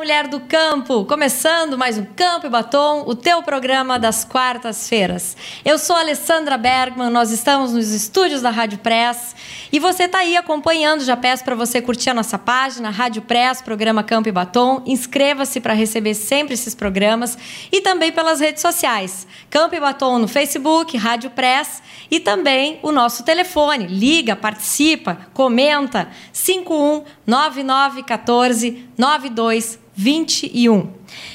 mulher do campo! Começando mais um Campo e Batom, o teu programa das quartas-feiras. Eu sou Alessandra Bergman, nós estamos nos estúdios da Rádio Press e você está aí acompanhando. Já peço para você curtir a nossa página, Rádio Press, programa Campo e Batom. Inscreva-se para receber sempre esses programas e também pelas redes sociais. Campo e Batom no Facebook, Rádio Press e também o nosso telefone. Liga, participa, comenta 51 9914 9221.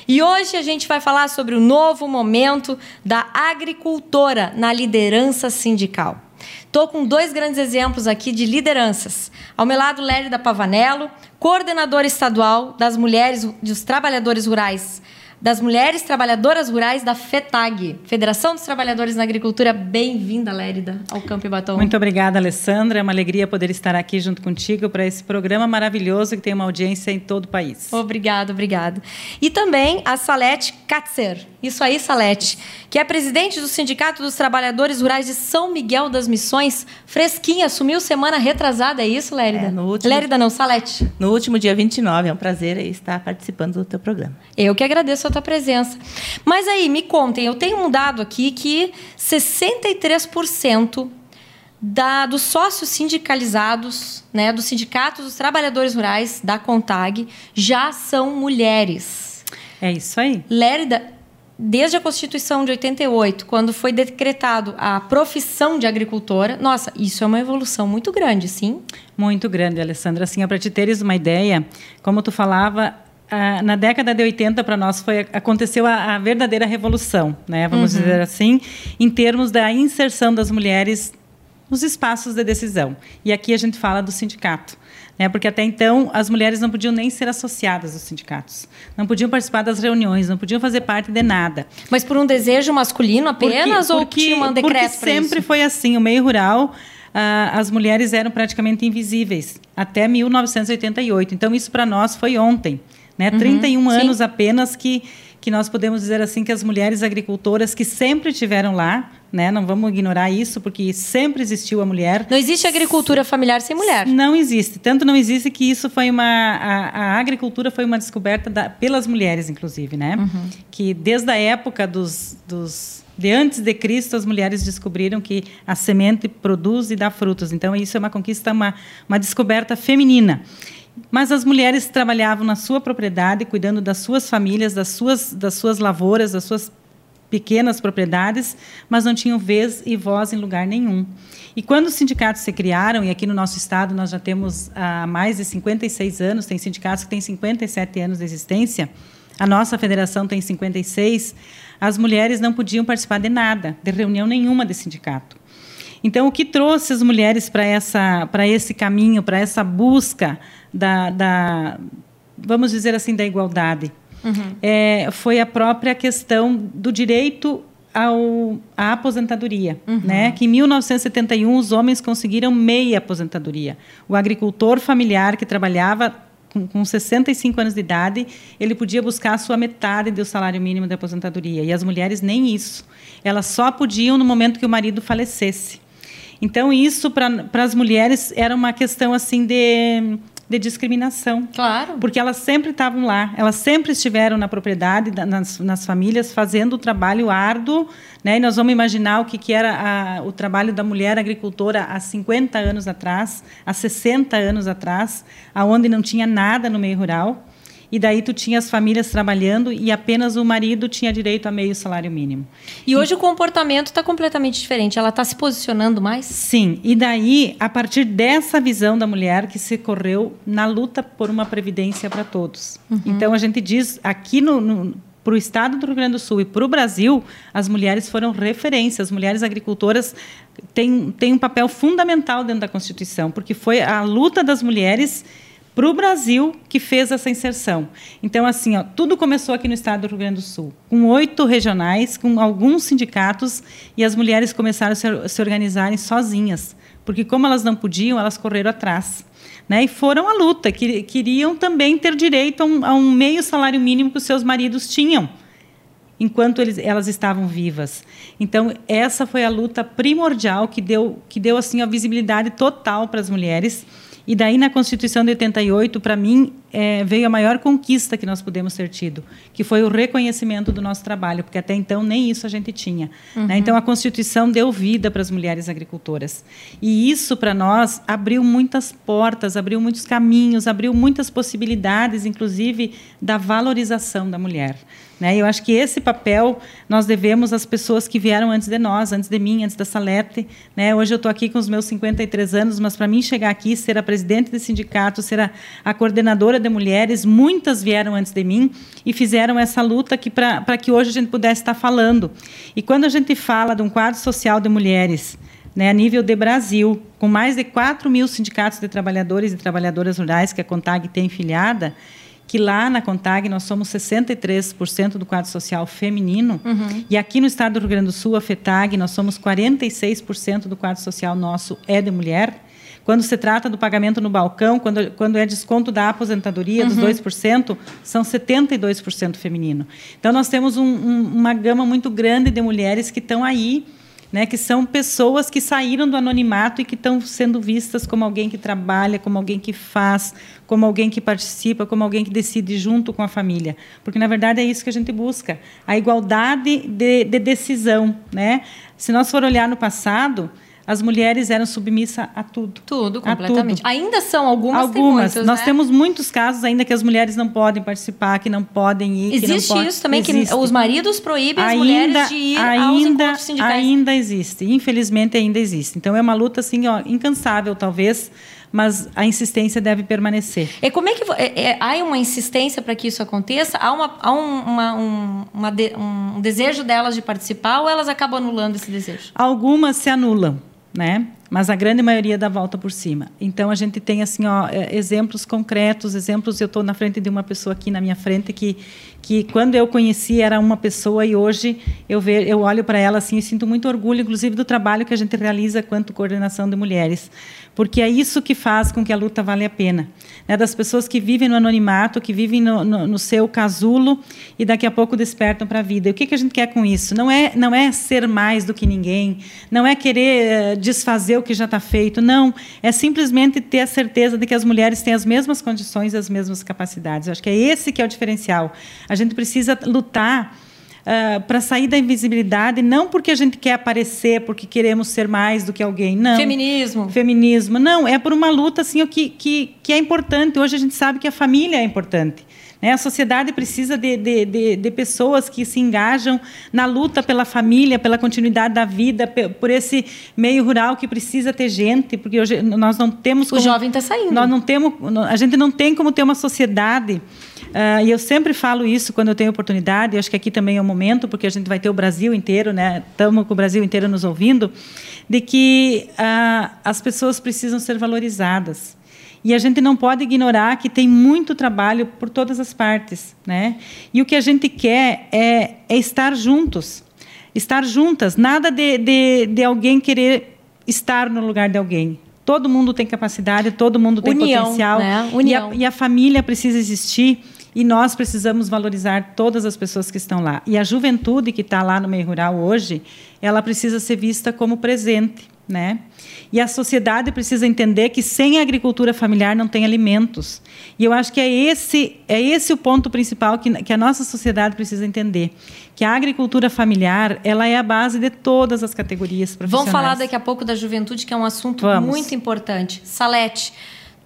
E hoje a gente vai falar sobre o novo momento da agricultora na liderança sindical. Estou com dois grandes exemplos aqui de lideranças. Ao meu lado, Lérida Pavanello, coordenadora estadual das mulheres dos trabalhadores rurais das Mulheres Trabalhadoras Rurais da FETAG, Federação dos Trabalhadores na Agricultura. Bem-vinda, Lérida, ao Campo e Batom. Muito obrigada, Alessandra. É uma alegria poder estar aqui junto contigo para esse programa maravilhoso que tem uma audiência em todo o país. Obrigada, obrigada. E também a Salete Katzer. Isso aí, Salete, que é presidente do Sindicato dos Trabalhadores Rurais de São Miguel das Missões. Fresquinha, assumiu semana retrasada, é isso, Lérida? É, no último... Lérida não, Salete. No último dia 29, é um prazer estar participando do teu programa. Eu que agradeço a tua presença. Mas aí, me contem, eu tenho um dado aqui que 63% da, dos sócios sindicalizados, né, dos sindicatos dos trabalhadores rurais da CONTAG, já são mulheres. É isso aí. Lérida, desde a Constituição de 88, quando foi decretado a profissão de agricultora, nossa, isso é uma evolução muito grande, sim? Muito grande, Alessandra. Assim, para te teres uma ideia, como tu falava, ah, na década de 80 para nós foi aconteceu a, a, verdadeira revolução, né? Vamos uhum. dizer assim, em termos da inserção das mulheres nos espaços de decisão. E aqui a gente fala do sindicato, né? Porque até então as mulheres não podiam nem ser associadas aos sindicatos, não podiam participar das reuniões, não podiam fazer parte de nada. Mas por um desejo masculino apenas porque, ou porque, tinha um decreto Porque sempre foi assim, o meio rural Uh, as mulheres eram praticamente invisíveis até 1988. Então, isso para nós foi ontem. Né? Uhum, 31 sim. anos apenas que, que nós podemos dizer assim que as mulheres agricultoras que sempre tiveram lá, né? não vamos ignorar isso, porque sempre existiu a mulher. Não existe agricultura familiar sem mulher. Não existe. Tanto não existe que isso foi uma. A, a agricultura foi uma descoberta da, pelas mulheres, inclusive. Né? Uhum. Que desde a época dos, dos de antes de Cristo, as mulheres descobriram que a semente produz e dá frutos. Então, isso é uma conquista, uma, uma descoberta feminina. Mas as mulheres trabalhavam na sua propriedade, cuidando das suas famílias, das suas, das suas lavouras, das suas pequenas propriedades, mas não tinham vez e voz em lugar nenhum. E quando os sindicatos se criaram, e aqui no nosso estado nós já temos há mais de 56 anos, tem sindicatos que têm 57 anos de existência, a nossa federação tem 56, as mulheres não podiam participar de nada, de reunião nenhuma de sindicato. Então, o que trouxe as mulheres para esse caminho, para essa busca da, da, vamos dizer assim, da igualdade, uhum. é, foi a própria questão do direito ao, à aposentadoria, uhum. né? Que em 1971 os homens conseguiram meia aposentadoria. O agricultor familiar que trabalhava com, com 65 anos de idade, ele podia buscar a sua metade do salário mínimo de aposentadoria. E as mulheres nem isso. Elas só podiam no momento que o marido falecesse. Então, isso para as mulheres era uma questão assim de, de discriminação. Claro. Porque elas sempre estavam lá, elas sempre estiveram na propriedade, nas, nas famílias, fazendo o trabalho árduo. Né? E nós vamos imaginar o que, que era a, o trabalho da mulher agricultora há 50 anos atrás, há 60 anos atrás, aonde não tinha nada no meio rural e daí tu tinha as famílias trabalhando e apenas o marido tinha direito a meio salário mínimo. E hoje e, o comportamento está completamente diferente. Ela está se posicionando mais? Sim. E daí, a partir dessa visão da mulher que se correu na luta por uma previdência para todos. Uhum. Então a gente diz aqui no, no para o estado do Rio Grande do Sul e para o Brasil, as mulheres foram referências. As mulheres agricultoras têm, têm um papel fundamental dentro da Constituição, porque foi a luta das mulheres para o Brasil que fez essa inserção. Então, assim, ó, tudo começou aqui no estado do Rio Grande do Sul, com oito regionais, com alguns sindicatos, e as mulheres começaram a se, se organizarem sozinhas, porque como elas não podiam, elas correram atrás. Né, e foram à luta, que, queriam também ter direito a um, a um meio salário mínimo que os seus maridos tinham, enquanto eles, elas estavam vivas. Então essa foi a luta primordial que deu que deu assim a visibilidade total para as mulheres E daí, na Constituição de 88, para mim, é, veio a maior conquista que nós pudemos ter tido, que foi o reconhecimento do nosso trabalho, porque até então nem isso a gente tinha. Né? Uhum. Né? Então, a Constituição deu vida para as mulheres agricultoras. E isso, para nós, abriu muitas portas, abriu muitos caminhos, abriu muitas possibilidades, inclusive, da valorização da mulher. Né? Eu acho que esse papel nós devemos às pessoas que vieram antes de nós, antes de mim, antes da Salete. Né? Hoje eu estou aqui com os meus 53 anos, mas para mim chegar aqui, ser a presidente de sindicato, ser a, a, coordenadora de mulheres, muitas vieram antes de mim e fizeram essa luta para que hoje a gente pudesse estar falando. E quando a gente fala de um quadro social de mulheres, né, a nível de Brasil, com mais de 4 mil sindicatos de trabalhadores e trabalhadoras rurais que a CONTAG tem filiada, que lá na Contag nós somos 63% do quadro social feminino, uhum. e aqui no estado do Rio Grande do Sul, a FETAG, nós somos 46% do quadro social nosso é de mulher. Quando se trata do pagamento no balcão, quando, quando é desconto da aposentadoria uhum. dos 2%, são 72% feminino. Então, nós temos um, um, uma gama muito grande de mulheres que estão aí né, que são pessoas que saíram do anonimato e que estão sendo vistas como alguém que trabalha, como alguém que faz, como alguém que participa, como alguém que decide junto com a família. Porque, na verdade, é isso que a gente busca, a igualdade de, de decisão. Né? Se nós for olhar no passado, as mulheres eram submissas a tudo. Tudo, completamente. Tudo. Ainda são algumas, algumas. Muitas, Nós né? temos muitos casos ainda que as mulheres não podem participar, que não podem ir. Existe pode... isso também, existe. que os maridos proíbem ainda, as mulheres de ir ainda, aos encontros sindicais. Ainda existe, infelizmente ainda existe. Então é uma luta assim, ó, incansável, talvez, mas a insistência deve permanecer. E como é que é, é, há uma insistência para que isso aconteça? Há, uma, há um, uma, um, uma de, um desejo delas de participar ou elas acabam anulando esse desejo? Algumas se anulam né? Mas a grande maioria dá volta por cima. Então a gente tem assim, ó, é, exemplos concretos, exemplos. Eu estou na frente de uma pessoa aqui na minha frente que, que quando eu conheci era uma pessoa e hoje eu ver, eu olho para ela assim e sinto muito orgulho, inclusive do trabalho que a gente realiza quanto coordenação de mulheres, porque é isso que faz com que a luta vale a pena. Né? Das pessoas que vivem no anonimato, que vivem no, no, no seu casulo e daqui a pouco despertam para a vida. E o que, que a gente quer com isso? Não é, não é ser mais do que ninguém, não é querer uh, desfazer o que já está feito, não. É simplesmente ter a certeza de que as mulheres têm as mesmas condições as mesmas capacidades. Eu acho que é esse que é o diferencial. A gente precisa lutar uh, para sair da invisibilidade, não porque a gente quer aparecer, porque queremos ser mais do que alguém, não. Feminismo. Feminismo, não. É por uma luta assim que, que, que é importante. Hoje a gente sabe que a família é importante. Né? A sociedade precisa de, de, de, de, pessoas que se engajam na luta pela família, pela continuidade da vida, por esse meio rural que precisa ter gente, porque hoje nós não temos. Como, o jovem está saindo. Nós não temos, a gente não tem como ter uma sociedade Uh, e eu sempre falo isso quando eu tenho oportunidade, eu acho que aqui também é o momento, porque a gente vai ter o Brasil inteiro, né? estamos com o Brasil inteiro nos ouvindo, de que uh, as pessoas precisam ser valorizadas. E a gente não pode ignorar que tem muito trabalho por todas as partes. Né? E o que a gente quer é, é estar juntos, estar juntas, nada de, de, de alguém querer estar no lugar de alguém. Todo mundo tem capacidade, todo mundo tem União, potencial. Né? União. E, a, e a família precisa existir e nós precisamos valorizar todas as pessoas que estão lá. E a juventude que está lá no meio rural hoje, ela precisa ser vista como presente. Né? E a sociedade precisa entender que sem agricultura familiar não tem alimentos. E eu acho que é esse, é esse o ponto principal que, que a nossa sociedade precisa entender. Que a agricultura familiar ela é a base de todas as categorias profissionais. Vamos falar daqui a pouco da juventude, que é um assunto Vamos. muito importante. Salete,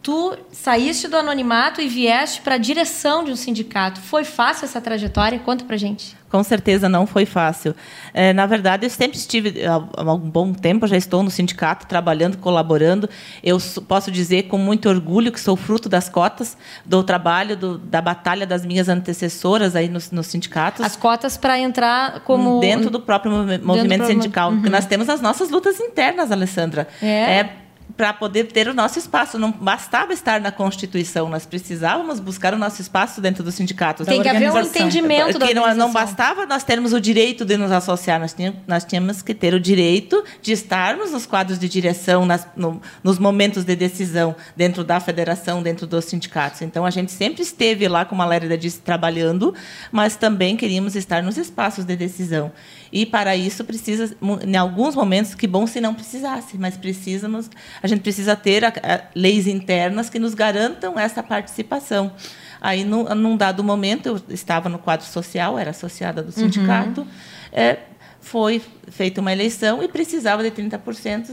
tu saíste do anonimato e vieste para a direção de um sindicato. Foi fácil essa trajetória? Conta para gente. Com certeza não foi fácil. É, na verdade, eu sempre estive há, há um bom tempo, já estou no sindicato, trabalhando, colaborando. Eu posso dizer com muito orgulho que sou fruto das cotas, do trabalho, do, da batalha das minhas antecessoras aí nos, nos sindicatos. As cotas para entrar como dentro do próprio movimento sindical, uhum. porque nós temos as nossas lutas internas, Alessandra. É. é para poder ter o nosso espaço. Não bastava estar na Constituição, nós precisávamos buscar o nosso espaço dentro dos sindicatos. Tem que haver um entendimento da não, não bastava nós termos o direito de nos associar, nós tínhamos, nós tínhamos que ter o direito de estarmos nos quadros de direção, nas, no, nos momentos de decisão, dentro da federação, dentro dos sindicatos. Então, a gente sempre esteve lá, como a Lérida disse, trabalhando, mas também queríamos estar nos espaços de decisão. E, para isso, precisa, em alguns momentos, que bom se não precisasse, mas precisamos... A gente precisa ter a, a, leis internas que nos garantam essa participação. Aí, num, num, dado momento, eu estava no quadro social, era associada do sindicato, uhum. é, foi feita uma eleição e precisava de 30%,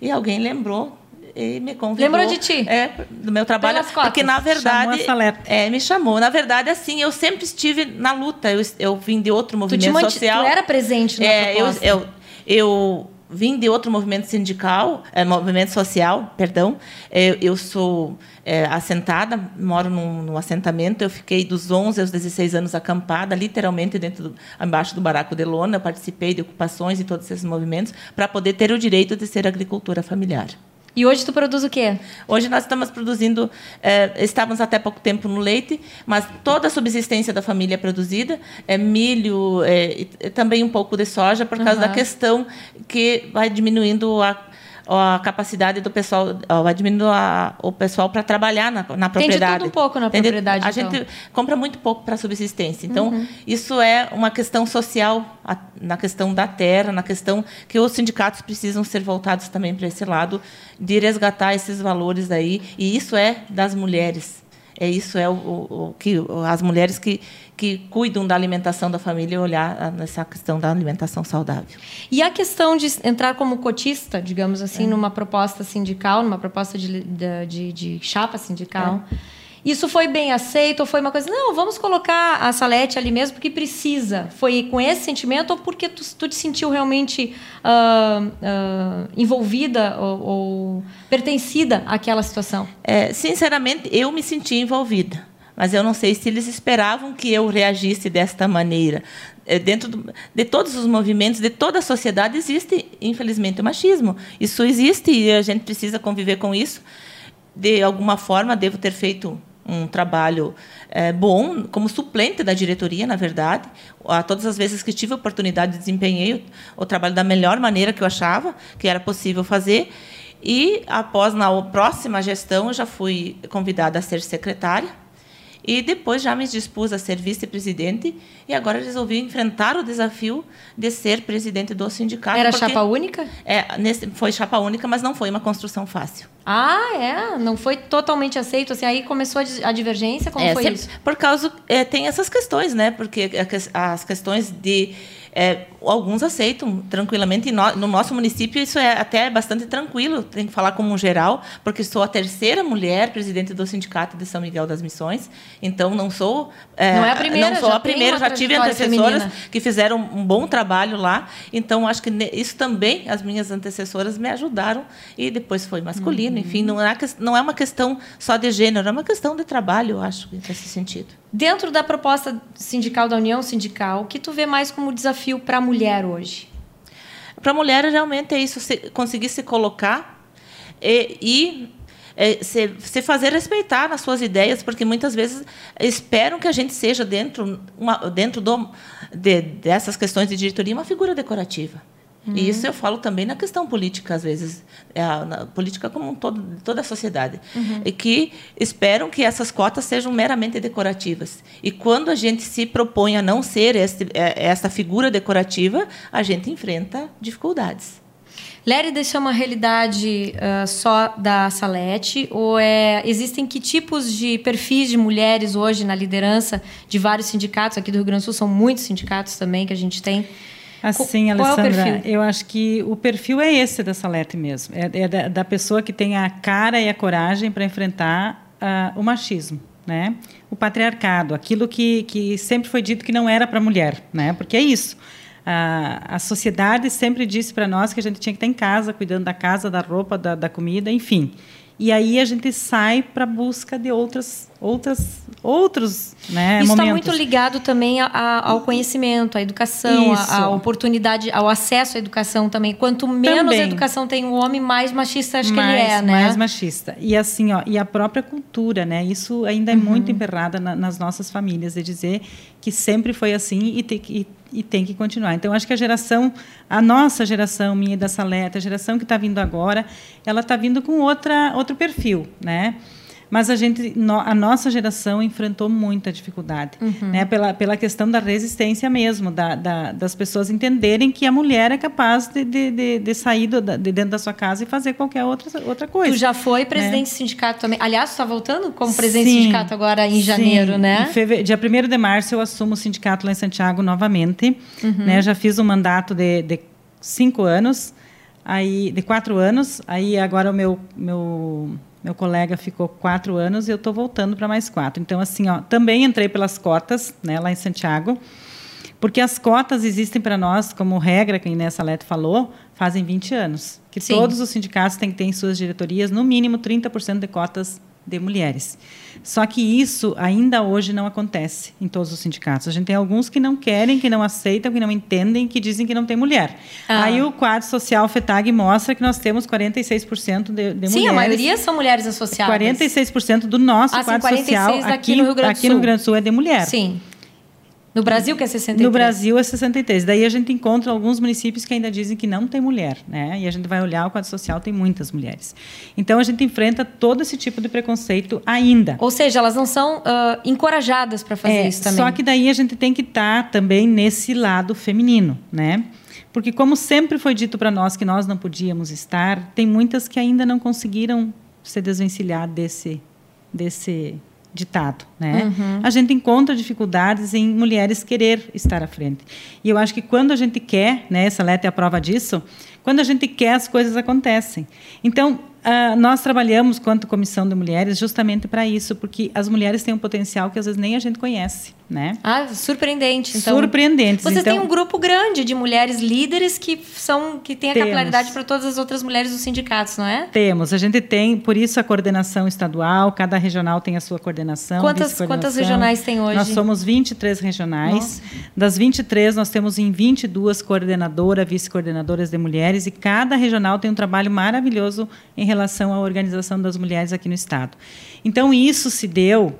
e, e alguém lembrou e me convidou. Lembrou de ti? É, do meu trabalho. Porque, na verdade. É, me chamou. Na verdade, assim, eu sempre estive na luta. Eu, eu vim de outro movimento tu social. Tu era presente na é, proposta. Eu, eu, eu vim de outro movimento sindical, é, movimento social, perdão. É, eu sou é, assentada, moro num, num, assentamento. Eu fiquei dos 11 aos 16 anos acampada, literalmente dentro do, embaixo do baraco de lona. Eu participei de ocupações e todos esses movimentos para poder ter o direito de ser agricultura familiar. E hoje tu produz o quê? Hoje nós estamos produzindo, é, estávamos até pouco tempo no leite, mas toda a subsistência da família é produzida, é milho, é, e também um pouco de soja, por causa uhum. da questão que vai diminuindo a a capacidade do pessoal, diminuindo a, o pessoal para trabalhar na, na propriedade. Tem tudo um pouco na propriedade. A então. gente compra muito pouco para subsistência. Então, uhum. isso é uma questão social, a, na questão da terra, na questão que os sindicatos precisam ser voltados também para esse lado, de resgatar esses valores aí. E isso é das mulheres. É isso é o, o, que as mulheres que que cuidam da alimentação da família olhar nessa questão da alimentação saudável. E a questão de entrar como cotista, digamos assim, é. numa proposta sindical, numa proposta de, de, de chapa sindical. É isso foi bem aceito ou foi uma coisa, não, vamos colocar a Salete ali mesmo porque precisa? Foi com esse sentimento ou porque tu, tu te sentiu realmente uh, uh, envolvida ou, ou, pertencida àquela situação? É, sinceramente, eu me senti envolvida. Mas eu não sei se eles esperavam que eu reagisse desta maneira. É, dentro do, de todos os movimentos, de toda a sociedade, existe, infelizmente, o machismo. Isso existe e a gente precisa conviver com isso. De alguma forma, devo ter feito um trabalho é, bom, como suplente da diretoria, na verdade. A todas as vezes que tive a oportunidade, desempenhei o, o trabalho da melhor maneira que eu achava que era possível fazer. E, após, na próxima gestão, eu já fui convidada a ser secretária e depois já me dispus a ser vice-presidente e agora resolvi enfrentar o desafio de ser presidente do sindicato. Era chapa única? É, nesse, foi chapa única, mas não foi uma construção fácil. Ah, é? Não foi totalmente aceito? Assim, aí começou a divergência? Como é, foi isso? Por causa... É, tem essas questões, né? Porque as questões de é, alguns aceitam tranquilamente. No, no, nosso município, isso é até bastante tranquilo, tem que falar como um geral, porque sou a terceira mulher presidente do Sindicato de São Miguel das Missões. Então, não sou. É, não é a primeira, não sou a primeira, já tive antecessoras feminina. que fizeram um bom trabalho lá. Então, acho que isso também, as minhas antecessoras me ajudaram. E depois foi masculino. Uhum. Enfim, não é, não é uma questão só de gênero, é uma questão de trabalho, eu acho, nesse sentido. Dentro da proposta sindical da União Sindical, o que tu vê mais como desafio para a mulher hoje? Para a mulher, realmente, é isso, se, conseguir se colocar e, e é, se, se, fazer respeitar nas suas ideias, porque muitas vezes esperam que a gente seja, dentro, uma, dentro do, de, dessas questões de diretoria, uma figura decorativa. Uhum. E isso eu falo também na questão política, às vezes, é na política como um todo, toda a sociedade. Uhum. E que esperam que essas cotas sejam meramente decorativas. E quando a gente se propõe a não ser este, é, essa figura decorativa, a gente enfrenta dificuldades. Lérida, é uma realidade uh, só da Salete? Ou é, existem que tipos de perfis de mulheres hoje na liderança de vários sindicatos? Aqui do Rio Grande do Sul são muitos sindicatos também que a gente tem. Assim, Qual Alessandra, é eu acho que o perfil é esse da Salete mesmo. É, é da, da, pessoa que tem a cara e a coragem para enfrentar uh, o machismo, né? O patriarcado, aquilo que, que sempre foi dito que não era para a mulher, né? Porque é isso. A, a sociedade sempre disse para nós que a gente tinha que estar em casa, cuidando da casa, da roupa, da, da comida, enfim. E aí a gente sai para busca de outras, outras, outros né, Isso está muito ligado também a, a, ao conhecimento, à educação, à oportunidade, ao acesso à educação também. Quanto menos também. educação tem o homem, mais machista acho mais, que ele é, né? Mais machista. E assim, ó, e a própria cultura, né? Isso ainda é uhum. muito emperrada na, nas nossas famílias, de dizer que sempre foi assim e, tem que e tem que continuar. Então, acho que a geração, a nossa geração, minha e da Saleta, a geração que está vindo agora, ela está vindo com outra, outro perfil, né? Mas a gente, a nossa geração enfrentou muita dificuldade, uhum. né? Pela, pela questão da resistência mesmo, da, da, das pessoas entenderem que a mulher é capaz de, de, de, de sair do, de dentro da sua casa e fazer qualquer outra, outra coisa. Tu já foi né? presidente né? do sindicato também. Aliás, tu está voltando como presidente sim, do sindicato agora em janeiro, sim. né? Em fevereiro, dia 1 de março eu assumo o sindicato lá em Santiago novamente. Uhum. Né? Já fiz um mandato de, de cinco anos, aí de quatro anos. Aí agora o meu, meu meu colega ficou quatro anos e eu estou voltando para mais quatro. Então, assim, ó, também entrei pelas cotas, né, lá em Santiago, porque as cotas existem para nós, como regra, que a Inês Salete falou, fazem 20 anos. Que Sim. todos os sindicatos têm que ter em suas diretorias, no mínimo, 30% de cotas de mulheres. Só que isso ainda hoje não acontece em todos os sindicatos. A gente tem alguns que não querem, que não aceitam, que não entendem, que dizem que não tem mulher. Ah. Aí o quadro social FETAG mostra que nós temos 46% de, de Sim, mulheres. Sim, a maioria são mulheres associadas. 46% do nosso ah, quadro social aqui, no Rio Grande do Sul. Aqui no Rio Grande do Sul é de mulher. Sim. No Brasil que é 63? No Brasil é 63. Daí a gente encontra alguns municípios que ainda dizem que não tem mulher, né? E a gente vai olhar o quadro social tem muitas mulheres. Então a gente enfrenta todo esse tipo de preconceito ainda. Ou seja, elas não são uh, encorajadas para fazer é, isso também. Só que daí a gente tem que estar tá também nesse lado feminino, né? Porque como sempre foi dito para nós que nós não podíamos estar, tem muitas que ainda não conseguiram se desvencilhar desse desse ditado, né? Uhum. A gente encontra dificuldades em mulheres querer estar à frente. E eu acho que quando a gente quer, né, essa letra é a prova disso, quando a gente quer as coisas acontecem. Então, Uh, nós trabalhamos quanto comissão de mulheres justamente para isso, porque as mulheres têm um potencial que às vezes nem a gente conhece, né? Ah, surpreendente. Então, surpreendente. Vocês então, têm um grupo grande de mulheres líderes que são que têm a temos, capilaridade para todas as outras mulheres dos sindicatos, não é? Temos. A gente tem, por isso a coordenação estadual, cada regional tem a sua coordenação. Quantas quantas regionais tem hoje? Nós somos 23 regionais. Nossa. Das 23 nós temos em 22 coordenadoras, vice-coordenadoras de mulheres e cada regional tem um trabalho maravilhoso em relação à organização das mulheres aqui no Estado. Então, isso se deu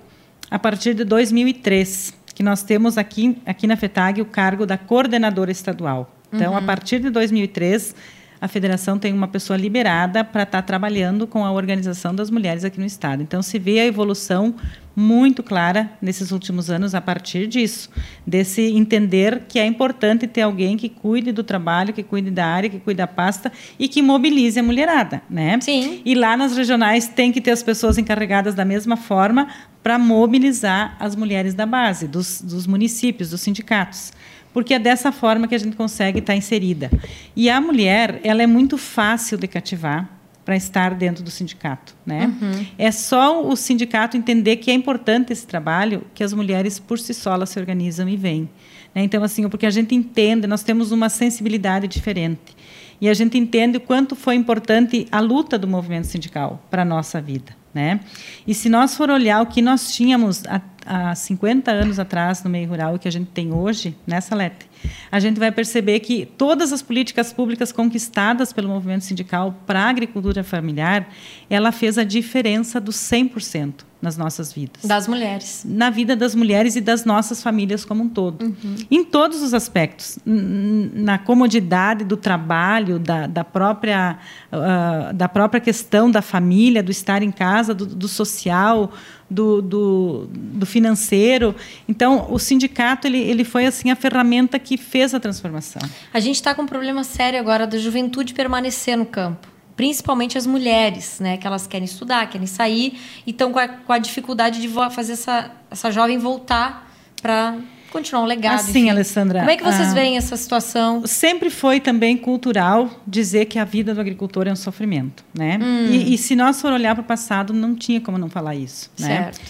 a partir de 2003, que nós temos aqui, aqui na FETAG o cargo da coordenadora estadual. Então, uhum. a partir de 2003, a federação tem uma pessoa liberada para estar tá trabalhando com a organização das mulheres aqui no Estado. Então, se vê a evolução muito clara nesses últimos anos a partir disso, desse entender que é importante ter alguém que cuide do trabalho, que cuide da área, que cuide da pasta e que mobilize a mulherada, né? Sim. E lá nas regionais tem que ter as pessoas encarregadas da mesma forma para mobilizar as mulheres da base, dos, dos municípios, dos sindicatos porque é dessa forma que a gente consegue estar inserida. E a mulher, ela é muito fácil de cativar para estar dentro do sindicato, né? Uhum. É só o sindicato entender que é importante esse trabalho, que as mulheres por si só se organizam e vêm. Né? Então assim, porque a gente entende, nós temos uma sensibilidade diferente e a gente entende o quanto foi importante a luta do movimento sindical para a nossa vida. Né? E se nós for olhar o que nós tínhamos há, há 50 anos atrás no meio rural e que a gente tem hoje, nessa letra, a gente vai perceber que todas as políticas públicas conquistadas pelo movimento sindical para a agricultura familiar, ela fez a diferença do 100% nas nossas vidas. Das mulheres. Na vida das mulheres e das nossas famílias como um todo. Uhum. Em todos os aspectos. Na comodidade do trabalho, da, da, própria, uh, da própria questão da família, do estar em casa, do, do social, do, do, do, financeiro. Então, o sindicato ele, ele foi assim a ferramenta que fez a transformação. A gente está com um problema sério agora da juventude permanecer no campo principalmente as mulheres, né, que elas querem estudar, querem sair e estão com, com a, dificuldade de fazer essa, essa jovem voltar para continuar um legado. Assim, enfim. Alessandra. Como é que vocês ah, veem essa situação? Sempre foi também cultural dizer que a vida do agricultor é um sofrimento, né? Hum. E, e, se nós for olhar para o passado, não tinha como não falar isso, né? certo. né?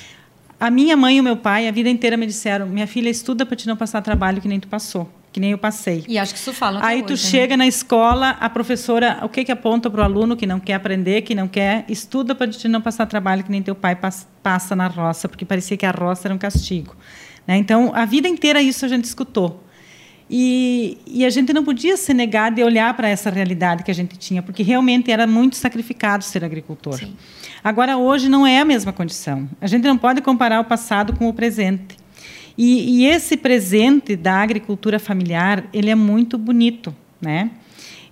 A minha mãe e o meu pai, a vida inteira me disseram: minha filha, estuda para te não passar trabalho que nem tu passou que nem eu passei. E acho que isso fala. Aí tu hoje, né? chega né? na escola, a professora, o que que aponta para o aluno que não quer aprender, que não quer, estuda para te não passar trabalho que nem teu pai passa na roça, porque parecia que a roça era um castigo. Né? Então, a vida inteira isso a gente escutou. E, e, a gente não podia se negar de olhar para essa realidade que a gente tinha, porque realmente era muito sacrificado ser agricultor. Sim. Agora, hoje, não é a mesma condição. A gente não pode comparar o passado com o presente. E, e esse presente da agricultura familiar, ele é muito bonito, né?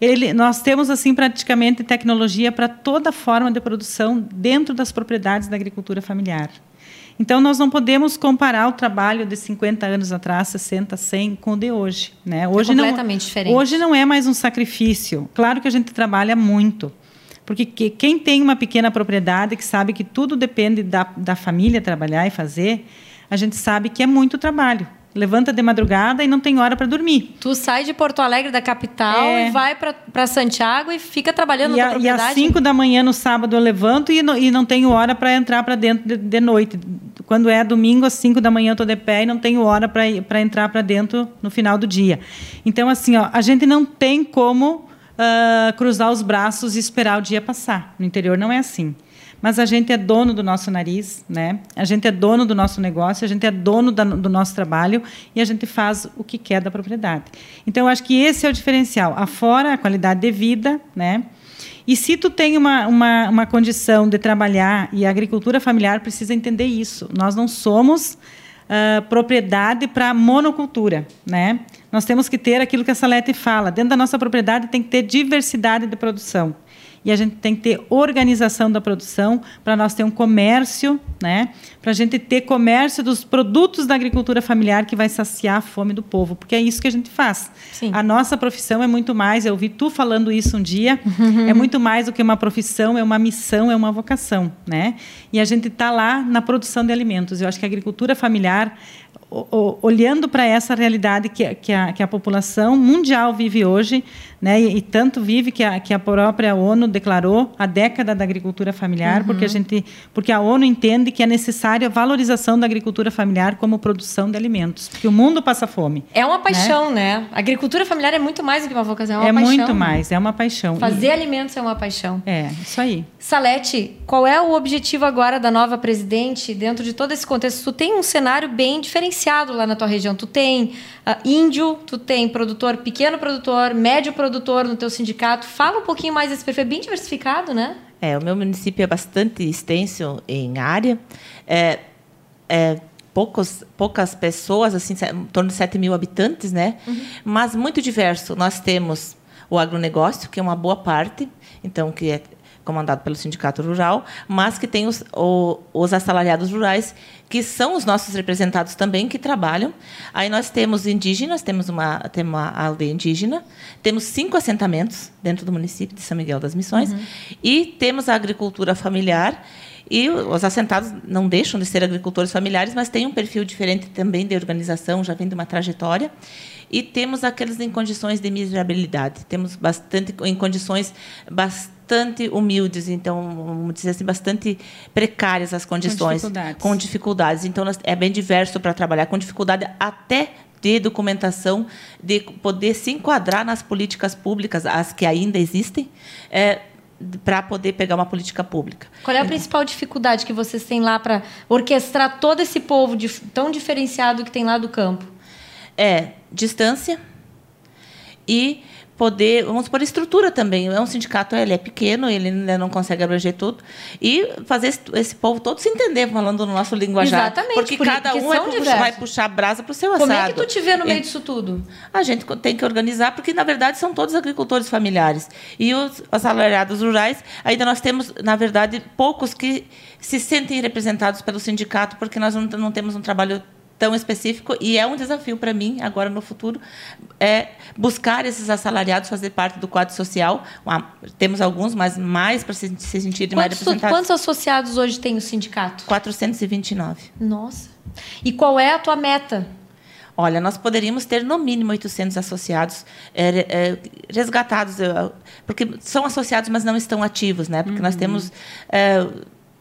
ele, nós temos assim praticamente tecnologia para toda forma de produção dentro das propriedades da agricultura familiar. Então, nós não podemos comparar o trabalho de 50 anos atrás, 60, 100, com o de hoje. Né? É hoje é completamente não, diferente. Hoje não é mais um sacrifício. Claro que a gente trabalha muito. Porque quem tem uma pequena propriedade, que sabe que tudo depende da, da família trabalhar e fazer, a gente sabe que é muito trabalho levanta de madrugada e não tem hora para dormir. Tu sai de Porto Alegre, da capital, é. e vai para Santiago e fica trabalhando e na a, propriedade? E às 5 da manhã no sábado eu levanto e não, e não tenho hora para entrar para dentro de, de, noite. Quando é domingo, às 5 da manhã eu estou de pé e não tenho hora para entrar para dentro no final do dia. Então, assim, ó, a gente não tem como uh, cruzar os braços e esperar o dia passar. No interior não é assim mas a gente é dono do nosso nariz, né? A gente é dono do nosso negócio, a gente é dono da, do nosso trabalho e a gente faz o que quer da propriedade. Então, eu acho que esse é o diferencial. Afora a qualidade de vida, né? E se tu tem uma, uma, uma condição de trabalhar, e a agricultura familiar precisa entender isso, nós não somos uh, propriedade para monocultura. Né? Nós temos que ter aquilo que a Salete fala, dentro da nossa propriedade tem que ter diversidade de produção e a gente tem que ter organização da produção para nós ter um comércio, né? Para a gente ter comércio dos produtos da agricultura familiar que vai saciar a fome do povo, porque é isso que a gente faz. Sim. A nossa profissão é muito mais, eu ouvi tu falando isso um dia, é muito mais do que uma profissão, é uma missão, é uma vocação, né? E a gente está lá na produção de alimentos. Eu acho que a agricultura familiar olhando para essa realidade que, que, a, que a população mundial vive hoje, né, e, e, tanto vive que a, que a própria ONU declarou a década da agricultura familiar, uhum. porque a gente, porque a ONU entende que é necessária a valorização da agricultura familiar como produção de alimentos, porque o mundo passa fome. É uma paixão, né? né? A agricultura familiar é muito mais do que uma vocação, é uma é paixão. É muito mais, é uma paixão. Fazer e... alimentos é uma paixão. É, isso aí. Salete, qual é o objetivo agora da nova presidente dentro de todo esse contexto? Tu tem um cenário bem diferenciado lá na tua região. Tu tem uh, índio, tu tem produtor, pequeno produtor, médio produtor no teu sindicato. Fala um pouquinho mais desse perfil, é bem diversificado, né? É, o meu município é bastante extenso em área. É, é, poucos, poucas pessoas, assim, em torno de 7 mil habitantes, né? Uhum. Mas muito diverso. Nós temos o agronegócio, que é uma boa parte, então que é comandado pelo Sindicato Rural, mas que tem os, o, os assalariados rurais, que são os nossos representados também, que trabalham. Aí nós temos indígenas, temos uma, temos uma aldeia indígena, temos cinco assentamentos dentro do município de São Miguel das Missões, uhum. e temos a agricultura familiar, e os assentados não deixam de ser agricultores familiares, mas têm um perfil diferente também de organização, já vem de uma trajetória. E temos aqueles em condições de miserabilidade. Temos bastante em condições bastante humildes, então vamos dizer assim, bastante precárias as condições, com dificuldades. Com dificuldades. Então é bem diverso para trabalhar com dificuldade até de documentação, de poder se enquadrar nas políticas públicas, as que ainda existem, é, para poder pegar uma política pública. Qual é a principal dificuldade que vocês têm lá para orquestrar todo esse povo de, tão diferenciado que tem lá do campo? É distância e poder, vamos por estrutura também. É um sindicato, ele é pequeno, ele ainda não consegue abranger tudo. E fazer esse, esse povo todo se entender falando no nosso linguajar. Exatamente. Porque por, cada um é puxar, vai puxar brasa para o seu assado. Como é que tu te vê no meio disso tudo? A gente tem que organizar, porque, na verdade, são todos agricultores familiares. E os assalariados rurais, ainda nós temos, na verdade, poucos que se sentem representados pelo sindicato, porque nós não, não temos um trabalho tão específico e é um desafio para mim agora no futuro é buscar esses assalariados fazer parte do quadro social. Temos alguns mas mais para se, se sentir mais representados. quantos associados hoje tem o sindicato? 429 nossa. E qual é a tua meta? Olha, nós poderíamos ter no mínimo 800 associados é, é, resgatados, porque são associados, mas não estão ativos, né? Porque uhum. nós temos é,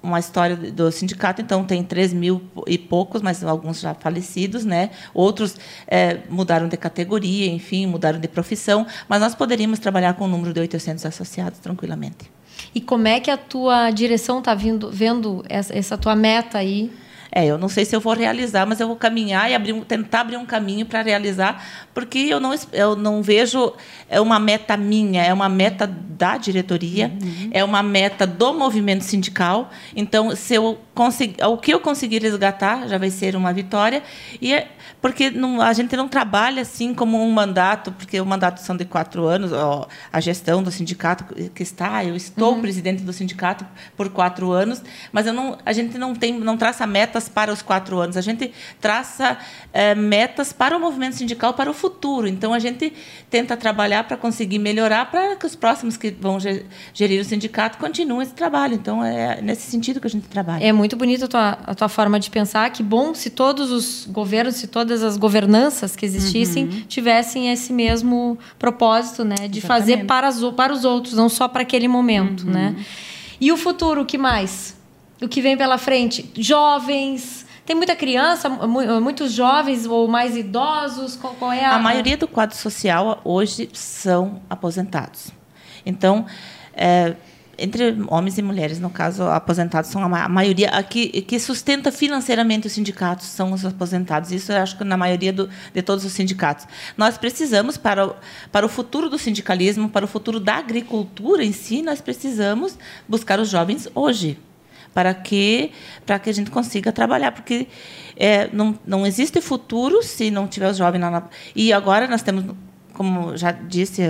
uma história do sindicato, então tem 3 mil e poucos, mas alguns já falecidos, né? Outros é, mudaram de categoria, enfim, mudaram de profissão, mas nós poderíamos trabalhar com um número de 800 associados tranquilamente. E como é que a tua direção está vendo essa, essa tua meta aí? É, eu não sei se eu vou realizar, mas eu vou caminhar e abrir, tentar abrir um caminho para realizar, porque eu não, eu não vejo é uma meta minha, é uma meta da diretoria, uhum. é uma meta do movimento sindical. Então, se eu conseguir, o que eu conseguir resgatar já vai ser uma vitória. E é, porque não, a gente não trabalha assim como um mandato, porque o mandato são de quatro anos, ó, a gestão do sindicato que está, eu estou uhum. presidente do sindicato por quatro anos, mas eu não, a gente não tem, não traça metas para os quatro anos, a gente traça é, metas para o movimento sindical para o futuro. Então a gente tenta trabalhar para conseguir melhorar, para que os próximos que vão gerir o sindicato continuem esse trabalho. Então é nesse sentido que a gente trabalha. É muito bonita a tua, a tua forma de pensar. Que bom se todos os governos, se todas as governanças que existissem uhum. tivessem esse mesmo propósito, né, de Exatamente. fazer para, as, para os outros, não só para aquele momento, uhum. né? E o futuro, o que mais? O que vem pela frente? Jovens, tem muita criança, muitos jovens ou mais idosos? Qual é a... a maioria do quadro social hoje são aposentados. Então, é, entre homens e mulheres, no caso, aposentados são a maioria. Aqui que sustenta financeiramente os sindicatos são os aposentados. Isso eu acho que na maioria do, de todos os sindicatos. Nós precisamos, para o, para o futuro do sindicalismo, para o futuro da agricultura em si, nós precisamos buscar os jovens hoje. Para que, para que a gente consiga trabalhar. Porque é, não, não existe futuro se não tiver os jovens. Na, e agora nós temos como já disse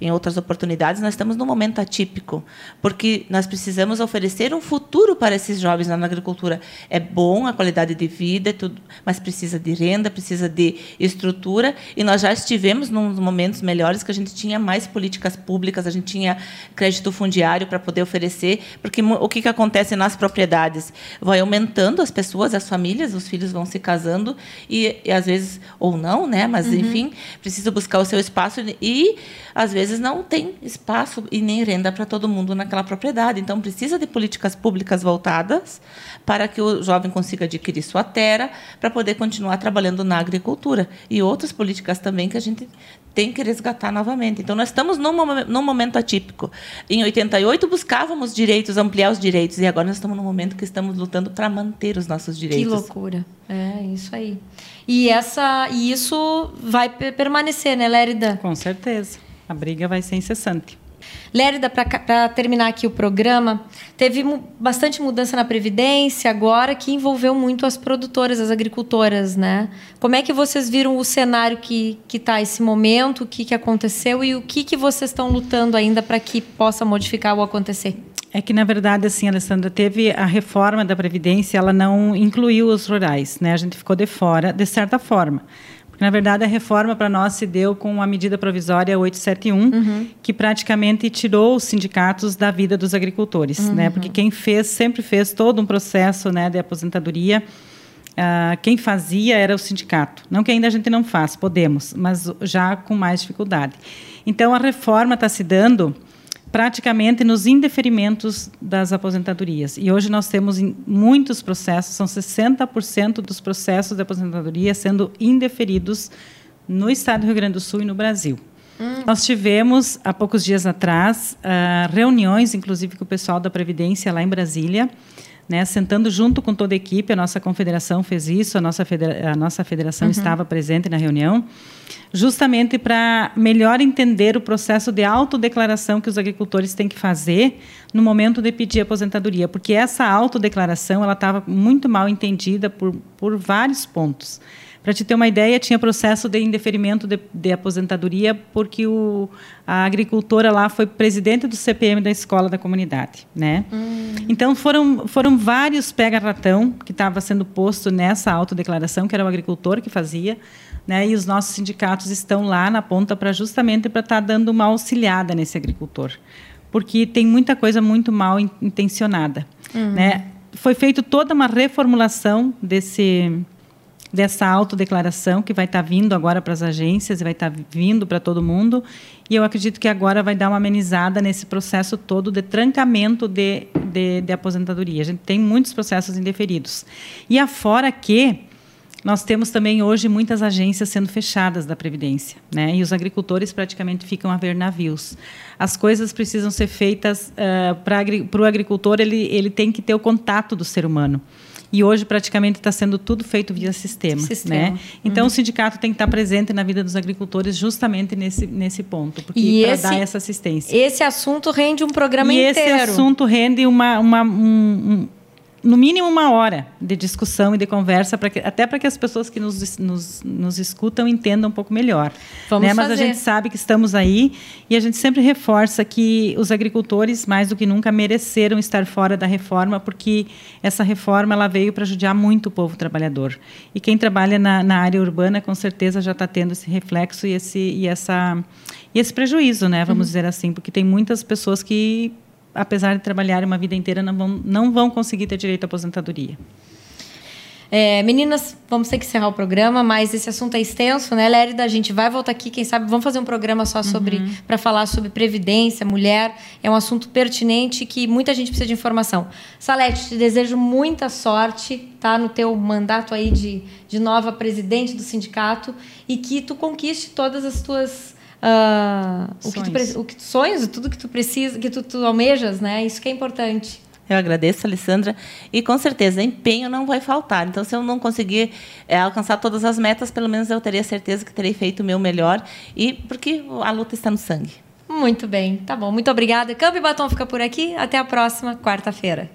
em outras oportunidades, nós estamos num momento atípico, porque nós precisamos oferecer um futuro para esses jovens na agricultura. É bom a qualidade de vida, tudo, mas precisa de renda, precisa de estrutura, e nós já estivemos num momentos melhores que a gente tinha mais políticas públicas, a gente tinha crédito fundiário para poder oferecer, porque o que, que acontece nas propriedades? Vai aumentando as pessoas, as famílias, os filhos vão se casando, e, e às vezes, ou não, né? mas, uhum. enfim, precisa buscar o seu espaço e às vezes não tem espaço e nem renda para todo mundo naquela propriedade. Então precisa de políticas públicas voltadas para que o jovem consiga adquirir sua terra para poder continuar trabalhando na agricultura e outras políticas também que a gente tem que resgatar novamente. Então, nós estamos num, num, momento atípico. Em 88, buscávamos direitos, ampliar os direitos, e agora nós estamos num momento que estamos lutando para manter os nossos direitos. Que loucura. É, isso aí. E, essa, e isso vai permanecer, né, Lérida? Com certeza. A briga vai ser incessante. Lérida, para terminar aqui o programa, teve bastante mudança na Previdência agora que envolveu muito as produtoras, as agricultoras, né? Como é que vocês viram o cenário que está esse momento, o que, que aconteceu e o que, que vocês estão lutando ainda para que possa modificar ou acontecer? É que, na verdade, assim, Alessandra, teve a reforma da Previdência, ela não incluiu os rurais, né? A gente ficou de fora, de certa forma. Porque, na verdade, a reforma para nós se deu com a medida provisória 871, uhum. que praticamente tirou os sindicatos da vida dos agricultores, uhum. né? Porque quem fez, sempre fez todo um processo né, de aposentadoria, Uh, quem fazia era o sindicato. Não que ainda a gente não faz, podemos, mas já com mais dificuldade. Então, a reforma está se dando praticamente nos indeferimentos das aposentadorias. E hoje nós temos muitos processos, são 60% dos processos de aposentadoria sendo indeferidos no estado do Rio Grande do Sul e no Brasil. Hum. Nós tivemos, há poucos dias atrás, uh, reuniões, inclusive com o pessoal da Previdência lá em Brasília, né, sentando junto com toda a equipe, a nossa confederação fez isso, a nossa, federa a nossa federação uhum. estava presente na reunião, justamente para melhor entender o processo de autodeclaração que os agricultores têm que fazer no momento de pedir aposentadoria, porque essa autodeclaração ela estava muito mal entendida por, por vários pontos. Para te ter uma ideia, tinha processo de indeferimento de, de, aposentadoria porque o, a agricultora lá foi presidente do CPM da escola da comunidade, né? Hum. Então foram foram vários pega-ratão que estava sendo posto nessa autodeclaração, que era o agricultor que fazia, né? E os nossos sindicatos estão lá na ponta para justamente para estar tá dando uma auxiliada nesse agricultor, porque tem muita coisa muito mal intencionada, uhum. né? Foi feito toda uma reformulação desse dessa autodeclaração que vai estar tá vindo agora para as agências, vai estar tá vindo para todo mundo. E eu acredito que agora vai dar uma amenizada nesse processo todo de trancamento de, de, de aposentadoria. A gente tem muitos processos indeferidos. E afora que nós temos também hoje muitas agências sendo fechadas da Previdência, né? E os agricultores praticamente ficam a ver navios. As coisas precisam ser feitas uh, para o agricultor, ele, ele tem que ter o contato do ser humano. E hoje praticamente está sendo tudo feito via sistema, sistema. né? Então uhum. o sindicato tem que estar presente na vida dos agricultores justamente nesse, nesse ponto, porque para dar essa assistência. Esse assunto rende um programa e inteiro. Esse assunto rende uma, uma um, um no mínimo uma hora de discussão e de conversa, que, até para que as pessoas que nos, nos, nos, escutam entendam um pouco melhor. Vamos né? Mas fazer. a gente sabe que estamos aí e a gente sempre reforça que os agricultores, mais do que nunca, mereceram estar fora da reforma, porque essa reforma ela veio para ajudar muito o povo trabalhador. E quem trabalha na, na área urbana, com certeza, já está tendo esse reflexo e esse, e essa, e esse prejuízo, né? vamos uhum. dizer assim, porque tem muitas pessoas que apesar de trabalhar uma vida inteira, não vão, não vão conseguir ter direito à aposentadoria. É, meninas, vamos ter que encerrar o programa, mas esse assunto é extenso, né, Lérida? A gente vai voltar aqui, quem sabe, vamos fazer um programa só sobre uhum. para falar sobre previdência, mulher. É um assunto pertinente que muita gente precisa de informação. Salete, te desejo muita sorte, tá? No teu mandato aí de, de nova presidente do sindicato e que tu conquiste todas as tuas uh, o, que tu, o que tu sonhos, tudo que tu precisa, que tu, tu almejas, né? Isso que é importante. Eu agradeço, Alessandra. E com certeza, empenho não vai faltar. Então, se eu não conseguir é, alcançar todas as metas, pelo menos eu teria certeza que terei feito o meu melhor. E porque a luta está no sangue. Muito bem, tá bom. Muito obrigada. Campo e Batom fica por aqui. Até a próxima quarta-feira.